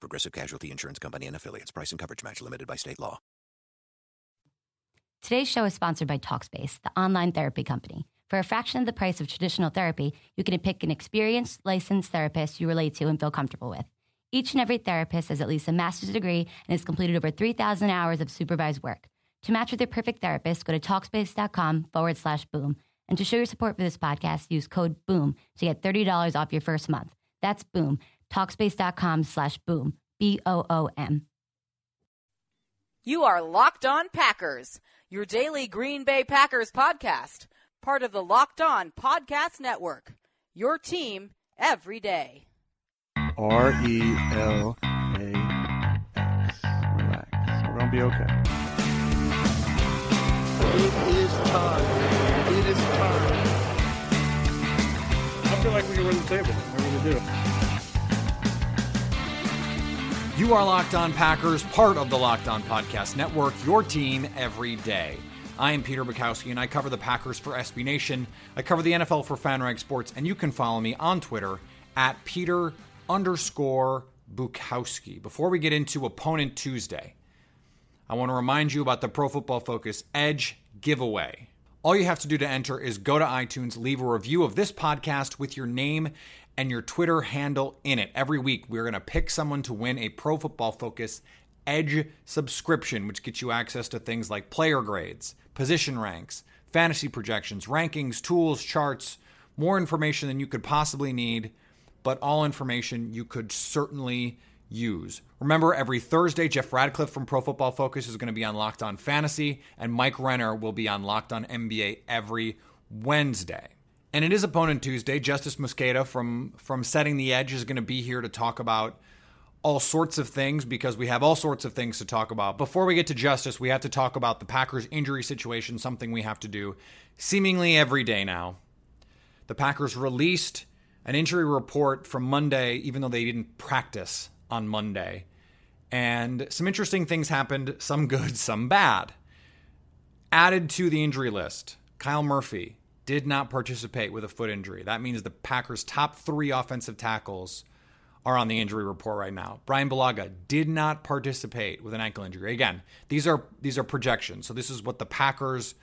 Progressive Casualty Insurance Company and affiliates. Price and coverage match limited by state law. Today's show is sponsored by Talkspace, the online therapy company. For a fraction of the price of traditional therapy, you can pick an experienced, licensed therapist you relate to and feel comfortable with. Each and every therapist has at least a master's degree and has completed over 3,000 hours of supervised work. To match with your perfect therapist, go to Talkspace.com forward slash boom. And to show your support for this podcast, use code BOOM to get $30 off your first month. That's BOOM. Talkspace.com slash boom. B O O M. You are Locked On Packers, your daily Green Bay Packers podcast, part of the Locked On Podcast Network. Your team every day. R E L A X. Relax. We're gonna be okay. It is time. It is time. I feel like we can run the table. We're gonna do. You are Locked On Packers, part of the Locked On Podcast Network, your team every day. I am Peter Bukowski, and I cover the Packers for SB Nation. I cover the NFL for FanRag Sports, and you can follow me on Twitter at Peter underscore Bukowski. Before we get into Opponent Tuesday, I want to remind you about the Pro Football Focus Edge giveaway. All you have to do to enter is go to iTunes, leave a review of this podcast with your name and your Twitter handle in it. Every week, we're going to pick someone to win a Pro Football Focus Edge subscription, which gets you access to things like player grades, position ranks, fantasy projections, rankings, tools, charts, more information than you could possibly need, but all information you could certainly use. Remember, every Thursday, Jeff Ratcliffe from Pro Football Focus is going to be on Locked On Fantasy, and Mike Renner will be on Locked On NBA every Wednesday. And it is Opponent Tuesday. Justice Mosqueda from from Setting the Edge is going to be here to talk about all sorts of things because we have all sorts of things to talk about. Before we get to Justice, we have to talk about the Packers injury situation, something we have to do seemingly every day now. The Packers released an injury report from Monday, even though they didn't practice on Monday. And some interesting things happened, some good, some bad. Added to the injury list, Kyle Murphy did not participate with a foot injury. That means the Packers' top three offensive tackles are on the injury report right now. Brian Bulaga did not participate with an ankle injury. Again, these are these are projections. So this is what the Packers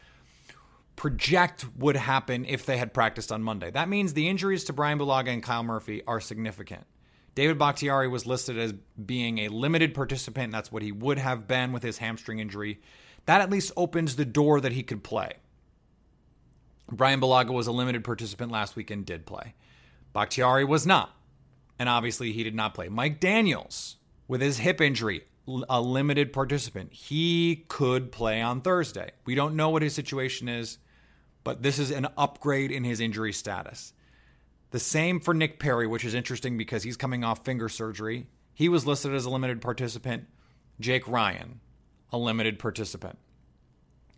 project would happen if they had practiced on Monday. That means the injuries to Brian Bulaga and Kyle Murphy are significant. David Bakhtiari was listed as being a limited participant. That's what he would have been with his hamstring injury. That at least opens the door that he could play. Brian Bulaga was a limited participant last week and did play. Bakhtiari was not. And obviously, he did not play. Mike Daniels, with his hip injury, a limited participant. He could play on Thursday. We don't know what his situation is, but this is an upgrade in his injury status. The same for Nick Perry, which is interesting because he's coming off finger surgery. He was listed as a limited participant. Jake Ryan, a limited participant.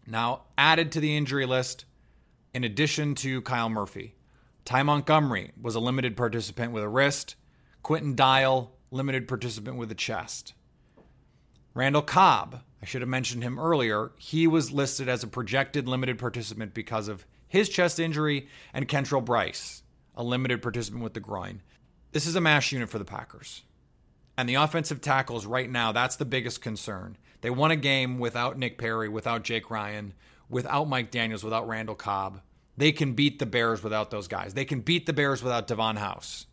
Now, added to the injury list, in addition to Kyle Murphy, Ty Montgomery was a limited participant with a wrist. Quinton Dial, limited participant with a chest. Randall Cobb, I should have mentioned him earlier. He was listed as a projected limited participant because of his chest injury, and Kentrell Brice, a limited participant with the groin. This is a mash unit for the Packers. And the offensive tackles right now, that's the biggest concern. They won a game without Nick Perry, without Jake Ryan, without Mike Daniels, without Randall Cobb. They can beat the Bears without those guys. They can beat the Bears without Davon House.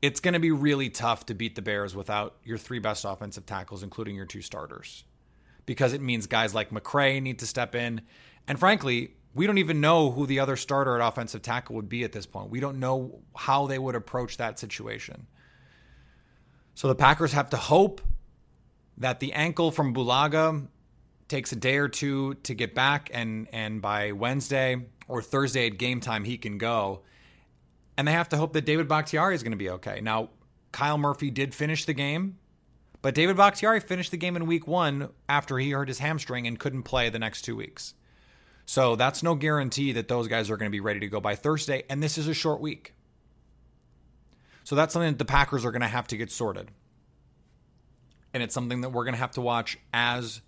It's going to be really tough to beat the Bears without your three best offensive tackles, including your two starters, because it means guys like McCray need to step in. And frankly, we don't even know who the other starter at offensive tackle would be at this point. We don't know how they would approach that situation. So the Packers have to hope that the ankle from Bulaga takes a day or two to get back, and and by Wednesday or Thursday at game time he can go. And they have to hope that David Bakhtiari is going to be okay. Now, Kyle Murphy did finish the game, But David Bakhtiari finished the game in week one after he hurt his hamstring and couldn't play the next two weeks. So that's no guarantee that those guys are going to be ready to go by Thursday. And this is a short week. So that's something that the Packers are going to have to get sorted. And it's something that we're going to have to watch as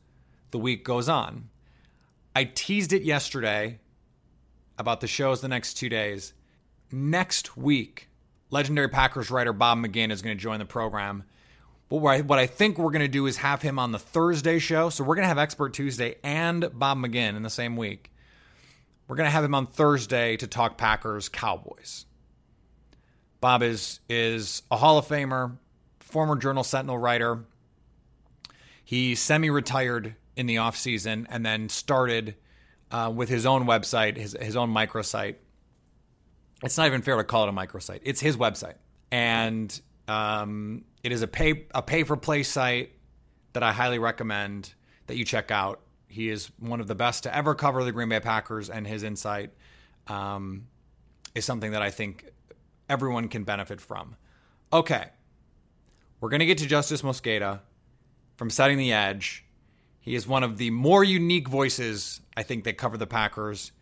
the week goes on. I teased it yesterday about the shows the next two days. Next week, legendary Packers writer Bob McGinn is going to join the program. But what I, think we're going to do is have him on the Thursday show. So we're going to have Expert Tuesday and Bob McGinn in the same week. We're going to have him on Thursday to talk Packers Cowboys. Bob is is a Hall of Famer, former Journal Sentinel writer. He semi-retired in the offseason and then started uh, with his own website, his, his own microsite. It's not even fair to call it a microsite. It's his website. And um, it is a pay a pay for play site that I highly recommend that you check out. He is one of the best to ever cover the Green Bay Packers, and his insight um, is something that I think everyone can benefit from. Okay, we're going to get to Justice Mosqueda from Setting the Edge. He is one of the more unique voices, I think, that cover the Packers.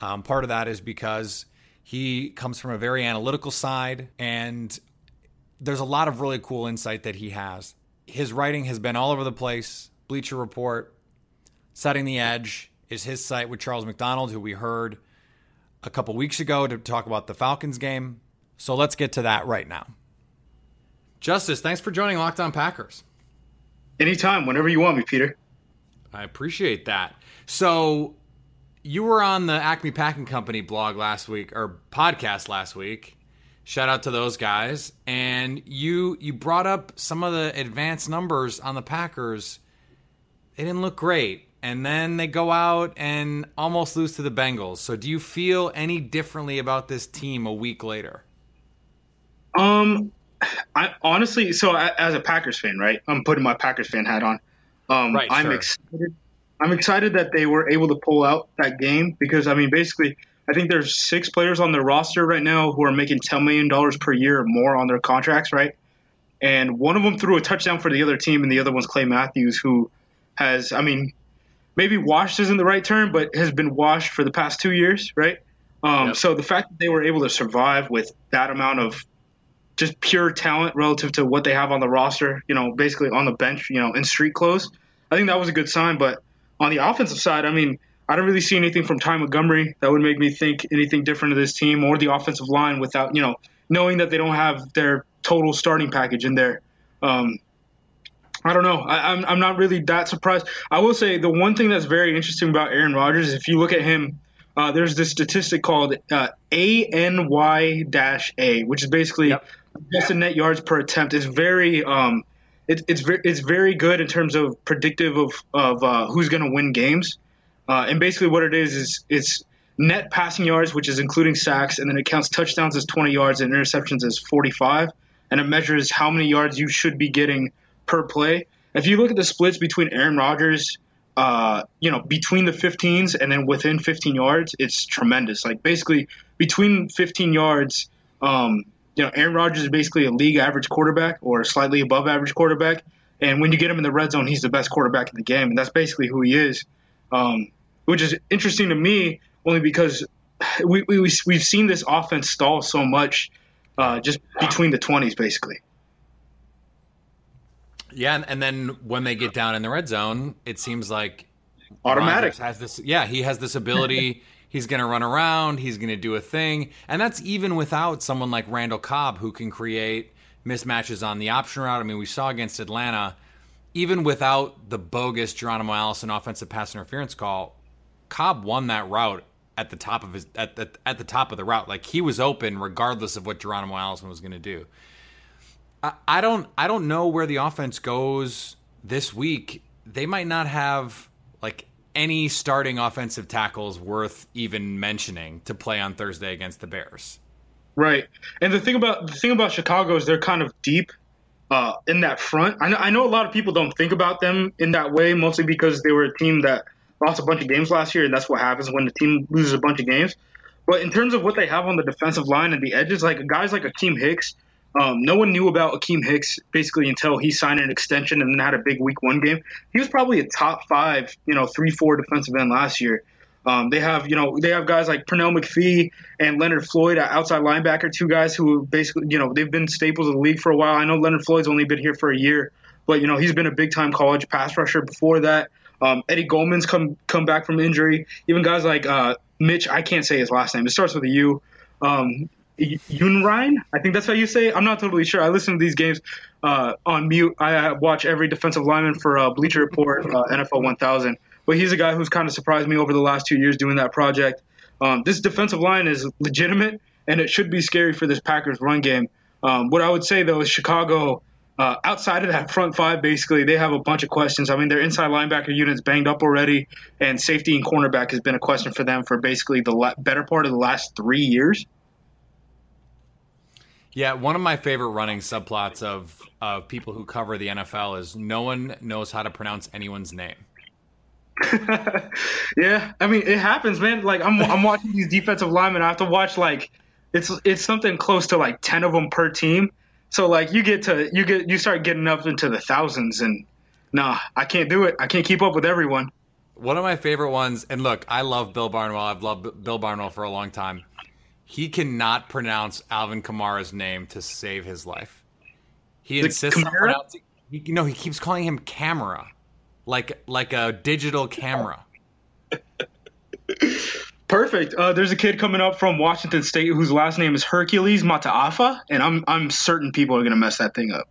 Um, part of that is because he comes from a very analytical side, and there's a lot of really cool insight that he has. His writing has been all over the place. Bleacher Report, Setting the Edge is his site with Charles McDonald, who we heard a couple weeks ago to talk about the Falcons game. So let's get to that right now. Justice, thanks for joining Locked On Packers. Anytime, whenever you want me, Peter. I appreciate that. So you were on the Acme Packing Company blog last week or podcast last week. Shout out to those guys. And you you brought up some of the advanced numbers on the Packers. They didn't look great. And then they go out and almost lose to the Bengals. So do you feel any differently about this team a week later? Um I honestly so as a Packers fan, right? I'm putting my Packers fan hat on. Um, right, I'm sure. excited. I'm excited that they were able to pull out that game because I mean, basically, I think there's six players on their roster right now who are making ten million dollars per year or more on their contracts, right? And one of them threw a touchdown for the other team, and the other one's Clay Matthews, who has, I mean, maybe washed isn't the right term, but has been washed for the past two years, right? Um, yep. So the fact that they were able to survive with that amount of just pure talent relative to what they have on the roster, you know, basically on the bench, you know, in street clothes. I think that was a good sign. But on the offensive side, I mean, I don't really see anything from Ty Montgomery that would make me think anything different of this team or the offensive line without, you know, knowing that they don't have their total starting package in there. Um, I don't know. I, am I'm, I'm not really that surprised. I will say the one thing that's very interesting about Aaron Rodgers, if you look at him, uh, there's this statistic called uh, ANY-A, which is basically yep adjusted net yards per attempt is very um, it, it's very it's very good in terms of predictive of of uh, who's going to win games. Uh, and basically, what it is is it's net passing yards, which is including sacks, and then it counts touchdowns as 20 yards and interceptions as 45, and it measures how many yards you should be getting per play. If you look at the splits between Aaron Rodgers, uh, you know, between the 15s and then within 15 yards, it's tremendous. Like basically between 15 yards, um, you know, Aaron Rodgers is basically a league average quarterback or slightly above average quarterback. And when you get him in the red zone, he's the best quarterback in the game, and that's basically who he is. Um, which is interesting to me only because we, we we've seen this offense stall so much uh, just between the twenties, basically. Yeah, and then when they get down in the red zone, it seems like automatic Rodgers has this. Yeah, he has this ability He's going to run around. He's going to do a thing. And that's even without someone like Randall Cobb who can create mismatches on the option route. I mean, we saw against Atlanta, even without the bogus Geronimo Allison offensive pass interference call, Cobb won that route at the top of his at the, at the top of the route. Like he was open regardless of what Geronimo Allison was going to do. I, I don't I don't know where the offense goes this week. They might not have like any starting offensive tackles worth even mentioning to play on Thursday against the Bears. Right, and the thing about the thing about Chicago is they're kind of deep uh, in that front. I know, I know a lot of people don't think about them in that way, mostly because they were a team that lost a bunch of games last year, and that's what happens when the team loses a bunch of games. But in terms of what they have on the defensive line and the edges, like guys like Akiem Hicks, Um, no one knew about Akiem Hicks basically until he signed an extension and then had a big Week One game. He was probably a top five, you know, three four defensive end last year. Um, they have, you know, they have guys like Pernell McPhee and Leonard Floyd, outside linebacker, two guys who basically, you know, they've been staples of the league for a while. I know Leonard Floyd's only been here for a year, but you know, he's been a big time college pass rusher before that. Um, Eddie Goldman's come come back from injury. Even guys like uh, Mitch, I can't say his last name. It starts with a U. Um, Unrein, I think that's how you say. It. I'm not totally sure. I listen to these games uh, on mute. I watch every defensive lineman for uh, Bleacher Report, uh, NFL 1000. But he's a guy who's kind of surprised me over the last two years doing that project. Um, this defensive line is legitimate, and it should be scary for this Packers run game. Um, what I would say though is Chicago uh, outside of that front five, basically, they have a bunch of questions. I mean, their inside linebacker unit's banged up already, and safety and cornerback has been a question for them for basically the la- better part of the last three years. Yeah, one of my favorite running subplots of of people who cover the NFL is no one knows how to pronounce anyone's name. yeah, I mean it happens, man. Like I'm I'm watching these defensive linemen. I have to watch like it's it's something close to like ten of them per team, so like you get to you get you start getting up into the thousands, and nah, I can't do it. I can't keep up with everyone. One of my favorite ones, and look, I love Bill Barnwell. I've loved Bill Barnwell for a long time. He cannot pronounce Alvin Kamara's name to save his life. He the insists Kamara? on pronouncing. You know, he keeps calling him camera, like like a digital camera. Perfect. Uh, there's a kid coming up from Washington State whose last name is Hercules Mataafa, and I'm I'm certain people are gonna mess that thing up.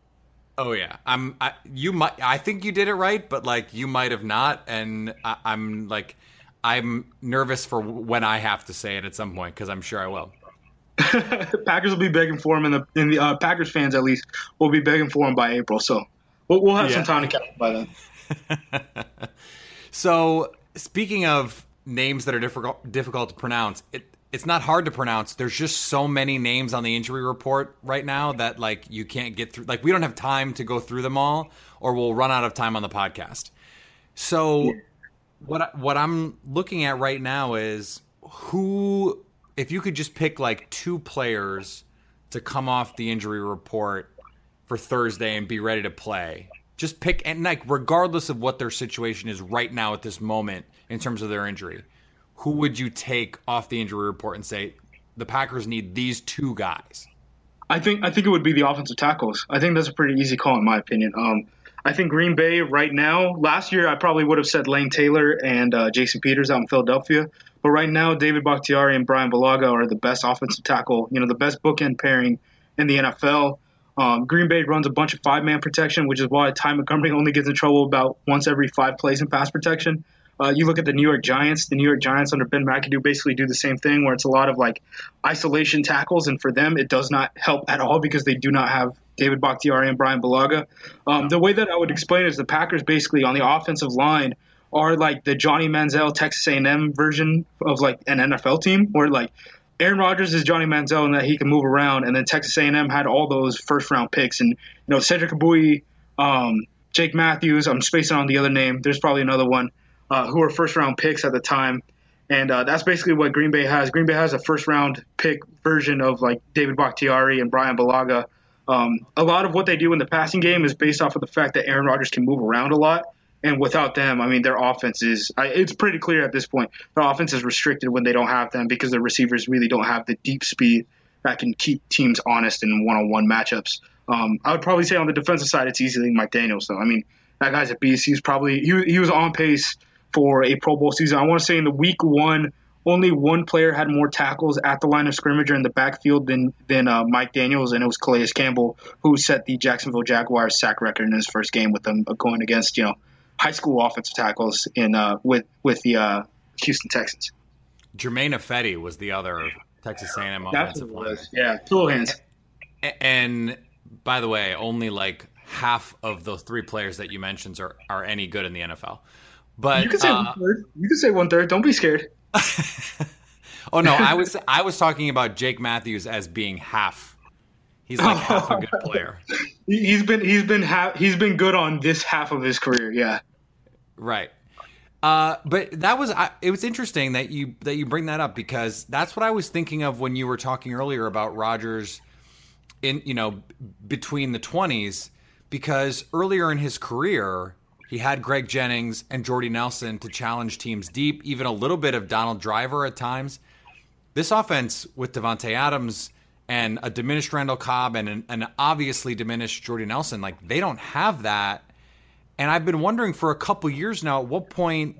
Oh yeah, I'm. I, you might. I think you did it right, but like you might have not, and I, I'm like, I'm nervous for when I have to say it at some point because I'm sure I will. Packers will be begging for him, and the in the uh, Packers fans at least will be begging for him by April. So we'll, we'll have yeah. some time to catch up by then. so speaking of names that are difficult difficult to pronounce. It it's not hard to pronounce. There's just so many names on the injury report right now that like you can't get through. Like we don't have time to go through them all, or we'll run out of time on the podcast. So yeah. What what I'm looking at right now is who, if you could just pick like two players to come off the injury report for Thursday and be ready to play. Just pick and like regardless of what their situation is right now at this moment in terms of their injury, who would you take off the injury report and say the Packers need these two guys? I think I think it would be the offensive tackles. I think that's a pretty easy call in my opinion. Um, I think Green Bay right now. Last year, I probably would have said Lane Taylor and uh, Jason Peters out in Philadelphia. But right now, David Bakhtiari and Brian Bulaga are the best offensive tackle. You know, the best bookend pairing in the NFL. Um, Green Bay runs a bunch of five man protection, which is why Ty Montgomery only gets in trouble about once every five plays in pass protection. Uh, you look at the New York Giants. The New York Giants under Ben McAdoo basically do the same thing, where it's a lot of like isolation tackles, and for them it does not help at all because they do not have David Bakhtiari and Brian Bulaga. Um, the way that I would explain it is the Packers basically on the offensive line are like the Johnny Manziel Texas A&M version of like an NFL team, where like Aaron Rodgers is Johnny Manziel in that he can move around, and then Texas A&M had all those first round picks, and you know Cedric Ogbuehi, um, Jake Matthews. I'm spacing on the other name. There's probably another one uh, who were first round picks at the time. And uh, that's basically what Green Bay has. Green Bay has a first round pick version of like David Bakhtiari and Brian Bulaga. Um, a lot of what they do in the passing game is based off of the fact that Aaron Rodgers can move around a lot. And without them, I mean, their offense is, it's pretty clear at this point, their offense is restricted when they don't have them because their receivers really don't have the deep speed that can keep teams honest in one on one matchups. Um, I would probably say on the defensive side, it's easily Mike Daniels, though. I mean, that guy's a beast. He's probably, he, he was on pace for a Pro Bowl season. I want to say in the week one, only one player had more tackles at the line of scrimmage or in the backfield than than uh, Mike Daniels, and it was Calais Campbell who set the Jacksonville Jaguars sack record in his first game with them going against you know high school offensive tackles in uh, with with the uh, Houston Texans. Germain Ifedi was the other Texas A&M offensive player. Yeah, tool hands. And by the way, only like half of those three players that you mentioned are, are any good in the NFL. But you can say uh, one third. You can say one third. Don't be scared. oh no, I was I was talking about Jake Matthews as being half. He's like half a good player. He's been he's been ha- he's been good on this half of his career. Yeah. Right. Uh, but that was I, it was interesting that you that you bring that up because that's what I was thinking of when you were talking earlier about Rodgers in you know between the 20s because earlier in his career he had Greg Jennings and Jordy Nelson to challenge teams deep, even a little bit of Donald Driver at times. This offense with Davante Adams and a diminished Randall Cobb and an, an obviously diminished Jordy Nelson, like they don't have that. And I've been wondering for a couple years now, at what point,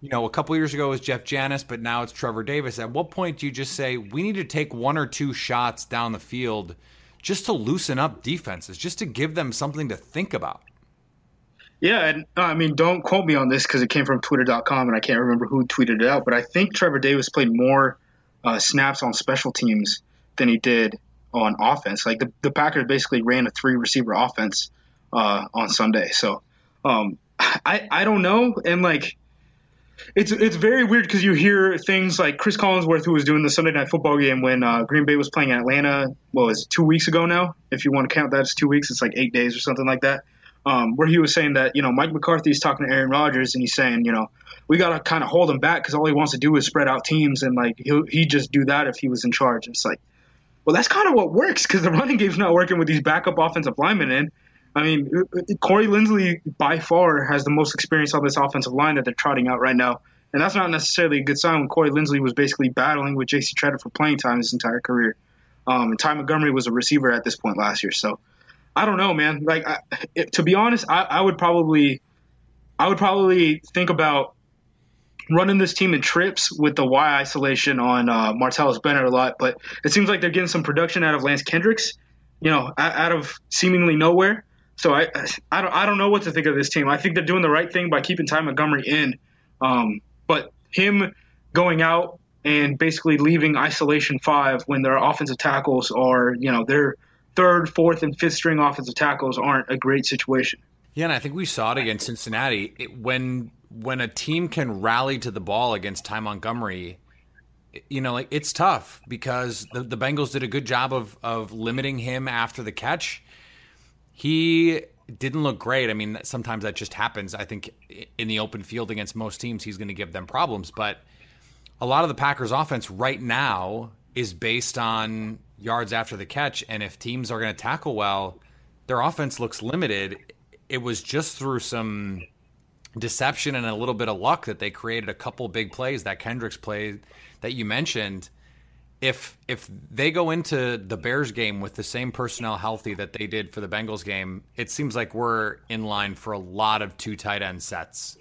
you know, a couple years ago it was Jeff Janis, but now it's Trevor Davis. At what point do you just say we need to take one or two shots down the field just to loosen up defenses, just to give them something to think about? Yeah, and uh, I mean, don't quote me on this because it came from Twitter.com and I can't remember who tweeted it out, but I think Trevor Davis played more uh, snaps on special teams than he did on offense. Like the, the Packers basically ran a three receiver offense uh, on Sunday. So um, I I don't know, and like it's it's very weird because you hear things like Chris Collinsworth, who was doing the Sunday night football game when uh, Green Bay was playing Atlanta. What was it, two weeks ago now? If you want to count that as two weeks, it's like eight days or something like that um, where he was saying that you know Mike McCarthy is talking to Aaron Rodgers and he's saying you know we got to kind of hold him back because all he wants to do is spread out teams and like he he just do that if he was in charge. It's like, well, that's kind of what works because the running game's not working with these backup offensive linemen in. I mean, Corey Linsley by far has the most experience on this offensive line that they're trotting out right now. And that's not necessarily a good sign when Corey Linsley was basically battling with J.C. Tretter for playing time his entire career. Um, and Ty Montgomery was a receiver at this point last year. So I don't know, man. Like I, it, to be honest, I, I would probably, I would probably think about running this team in trips with the Y isolation on uh, Martellus Bennett a lot. But it seems like they're getting some production out of Lance Kendricks, you know, out of seemingly nowhere. So I, I don't, I don't know what to think of this team. I think they're doing the right thing by keeping Ty Montgomery in, um, but him going out and basically leaving isolation five when their offensive tackles are, you know, they're third, fourth, and fifth string offensive tackles aren't a great situation. Yeah, and I think we saw it against Cincinnati it, when when a team can rally to the ball against Ty Montgomery. You know, like it's tough because the, the Bengals did a good job of of limiting him after the catch. He didn't look great. I mean, sometimes that just happens. I think in the open field against most teams, he's going to give them problems. But a lot of the Packers' offense right now is based on yards after the catch. And if teams are going to tackle well, their offense looks limited. It was just through some deception and a little bit of luck that they created a couple big plays that Kendricks played that you mentioned. If if they go into the Bears game with the same personnel healthy that they did for the Bengals game, it seems like we're in line for a lot of two tight end sets.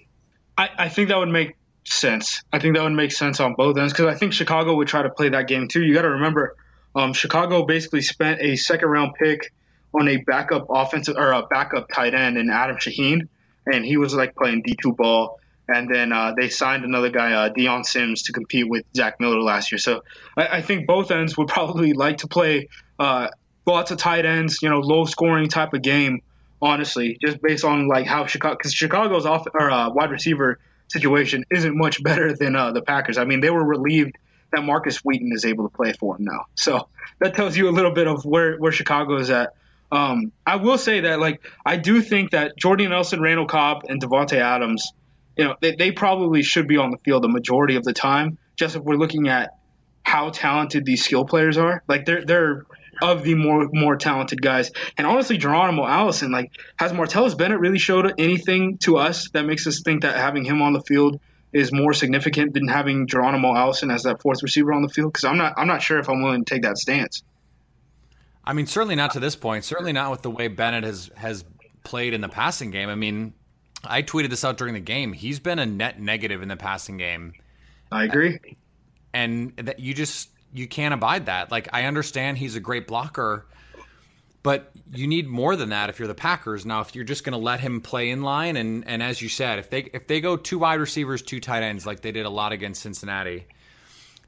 I, I think that would make sense. I think that would make sense on both ends because I think Chicago would try to play that game too. You got to remember um, Chicago basically spent a second round pick on a backup offensive or a backup tight end in Adam Shaheen, and he was like playing D two ball. And then uh, they signed another guy, uh, Dion Sims, to compete with Zach Miller last year. So I, I think both ends would probably like to play uh, lots of tight ends, you know, low scoring type of game. Honestly, just based on like how Chicago, because Chicago's off or uh, wide receiver situation isn't much better than uh, the Packers. I mean, they were relieved that Markus Wheaton is able to play for him now. So that tells you a little bit of where, where Chicago is at. Um, I will say that, like, I do think that Jordy Nelson, Randall Cobb, and Davante Adams, you know, they, they probably should be on the field the majority of the time. Just if we're looking at how talented these skill players are, like they're they're of the more more talented guys. And honestly, Geronimo Allison, like, has Martellus Bennett really showed anything to us that makes us think that having him on the field is more significant than having Geronimo Allison as that fourth receiver on the field? Because I'm not I'm not sure if I'm willing to take that stance. I mean, certainly not to this point. Certainly not with the way Bennett has has played in the passing game. I mean, I tweeted this out during the game. He's been a net negative in the passing game. I agree. And that you just you can't abide that. Like I understand he's a great blocker, but you need more than that if you're the Packers. Now, if you're just going to let him play in line, and and as you said, if they if they go two wide receivers, two tight ends, like they did a lot against Cincinnati,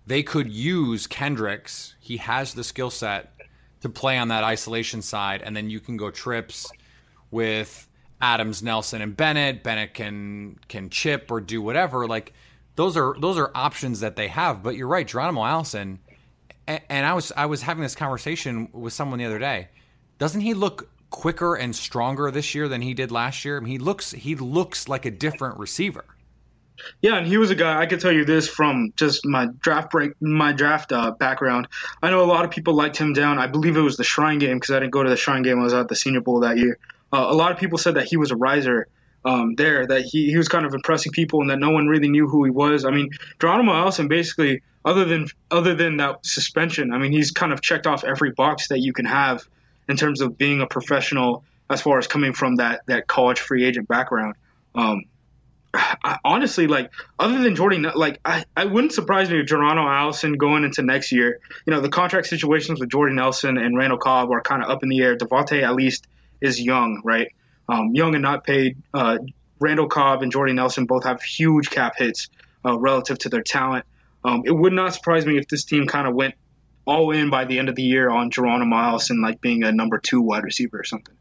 they could use Kendricks. He has the skill set to play on that isolation side, and then you can go trips with Adams, Nelson, and Bennett. Bennett can can chip or do whatever. Like those are those are options that they have. But you're right, Geronimo Allison. And, I was I was having this conversation with someone the other day doesn't he look quicker and stronger this year than he did last year? I mean, he looks he looks like a different receiver. Yeah, and he was a guy I could tell you this from just my draft break, my draft uh, background. I know a lot of people liked him down. I believe it was the Shrine game because I didn't go to the Shrine game. I was at the Senior Bowl that year. Uh, a lot of people said that he was a riser um, there, that he, he was kind of impressing people, and that no one really knew who he was. I mean, Geronimo Allison basically, other than other than that suspension, I mean, he's kind of checked off every box that you can have in terms of being a professional as far as coming from that that college free agent background. Um, I, honestly, like other than Jordy, like I, I wouldn't surprise me if Geronimo Allison going into next year. You know, the contract situations with Jordy Nelson and Randall Cobb are kind of up in the air. Davante at least is young, right? Um, young and not paid. Uh, Randall Cobb and Jordy Nelson both have huge cap hits uh, relative to their talent. Um, it would not surprise me if this team kind of went all in by the end of the year on Geronimo and like being a number two wide receiver or something.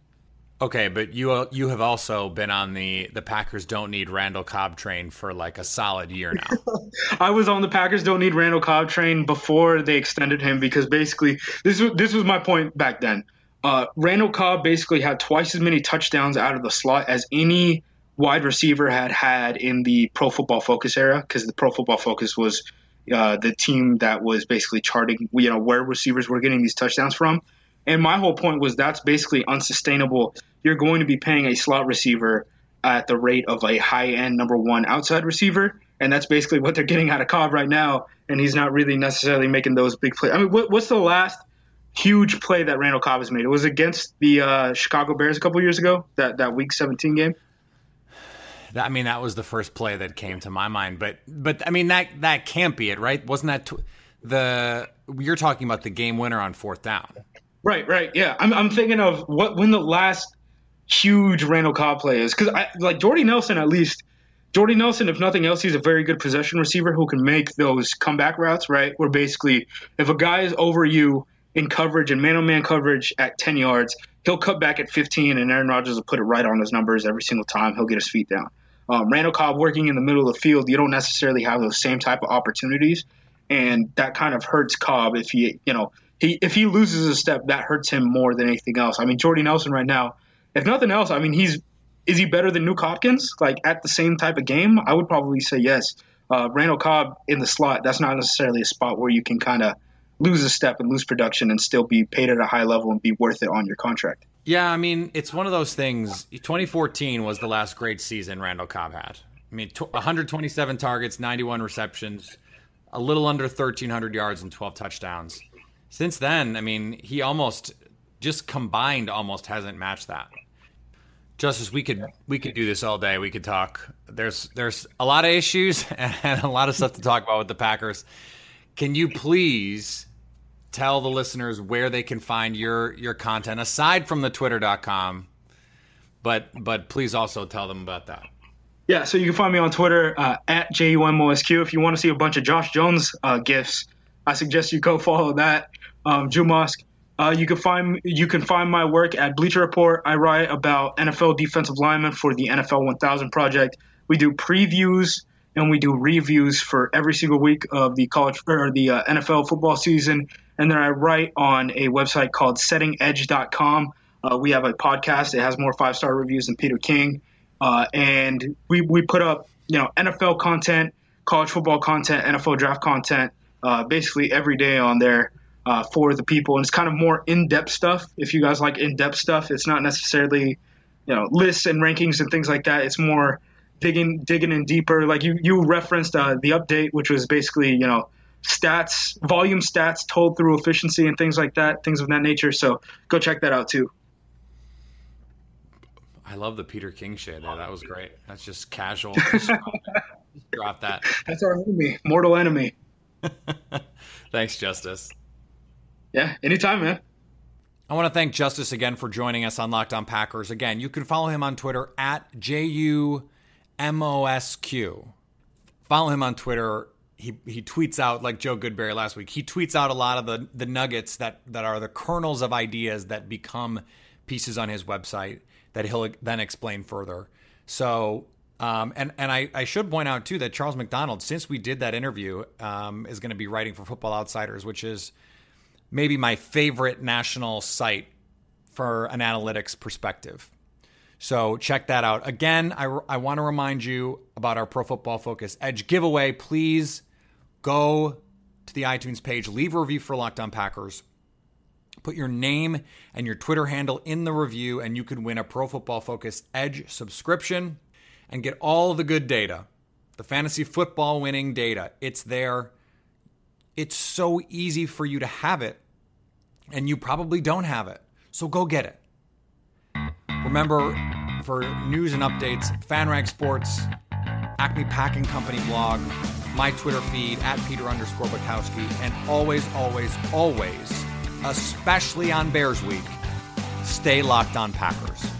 Okay, but you you have also been on the the Packers don't need Randall Cobb train for like a solid year now. I was on the Packers don't need Randall Cobb train before they extended him because basically this was this was my point back then. Uh, Randall Cobb basically had twice as many touchdowns out of the slot as any wide receiver had had in the Pro Football Focus era because the Pro Football Focus was uh, the team that was basically charting you know where receivers were getting these touchdowns from. And my whole point was that's basically unsustainable you're going to be paying a slot receiver at the rate of a high end number one outside receiver. And that's basically what they're getting out of Cobb right now. And he's not really necessarily making those big plays. I mean, what, what's the last huge play that Randall Cobb has made? It was against the uh, Chicago Bears a couple years ago, that, that week 17 game. I mean, that was the first play that came to my mind, but but I mean that that can't be it, right? Wasn't that tw- the you're talking about the game winner on fourth down? Right, right, yeah. I'm I'm thinking of what when the last huge Randall Cobb play is because I like Jordy Nelson at least. Jordy Nelson, if nothing else, he's a very good possession receiver who can make those comeback routes, right? Where basically, if a guy is over you in coverage and man on man coverage at 10 yards, he'll cut back at 15, and Aaron Rodgers will put it right on his numbers every single time. He'll get his feet down. Um, Randall Cobb working in the middle of the field, you don't necessarily have those same type of opportunities, and that kind of hurts Cobb if he, you know, he if he loses a step, that hurts him more than anything else. I mean, Jordy Nelson right now if nothing else, I mean, he's is he better than Nuk Hopkins? Like at the same type of game, I would probably say yes. Uh, Randall Cobb in the slot, that's not necessarily a spot where you can kind of lose a step and lose production and still be paid at a high level and be worth it on your contract. Yeah, I mean, it's one of those things. 2014 was the last great season Randall Cobb had. I mean, 127 targets, 91 receptions, a little under 1,300 yards and 12 touchdowns. Since then, I mean, he almost just combined almost hasn't matched that. Justice, we could we could do this all day. We could talk. There's there's a lot of issues and a lot of stuff to talk about with the Packers. Can you please tell the listeners where they can find your your content aside from the twitter.com but but please also tell them about that yeah so you can find me on twitter uh, at jumosq if you want to see a bunch of josh jones uh, gifts i suggest you go follow that um, Jumosk. Uh, you can find you can find my work at Bleacher Report. I write about NFL defensive linemen for the NFL 1000 project. We do previews and we do reviews for every single week of the college or the uh, NFL football season. And then I write on a website called SettingEdge.com. Uh, we have a podcast. It has more five star reviews than Peter King, uh, and we we put up you know NFL content, college football content, NFL draft content, uh, basically every day on there uh, for the people. And it's kind of more in depth stuff. If you guys like in depth stuff, it's not necessarily you know lists and rankings and things like that. It's more digging digging in deeper. Like you you referenced uh, the update, which was basically you know stats, volume stats told through efficiency and things like that, things of that nature. So go check that out too. I love the Peter King shit. There. That was great. That's just casual. Just drop that. That's our enemy, mortal enemy. Thanks, Justice. Yeah, anytime, man. I want to thank Justice again for joining us on Locked On Packers. Again, you can follow him on Twitter at J U M O S Q. Follow him on Twitter. He, he tweets out like Joe Goodberry last week. He tweets out a lot of the, the nuggets that, that are the kernels of ideas that become pieces on his website that he'll then explain further. So, um, and and I, I should point out too that Charles McDonald, since we did that interview, um, is going to be writing for Football Outsiders, which is maybe my favorite national site for an analytics perspective. So check that out. Again, I, I want to remind you about our Pro Football Focus Edge giveaway. Please go to the iTunes page, leave a review for Locked On Packers. Put your name and your Twitter handle in the review, and you can win a Pro Football Focus Edge subscription and get all the good data, the fantasy football winning data. It's there. It's so easy for you to have it, and you probably don't have it. So go get it. Remember, for news and updates, FanRag Sports, Acme Packing Company blog, my Twitter feed at Peter underscore Bukowski, and always, always, always, especially on Bears Week, stay locked on Packers.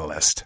Catalyst.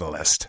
Catalyst.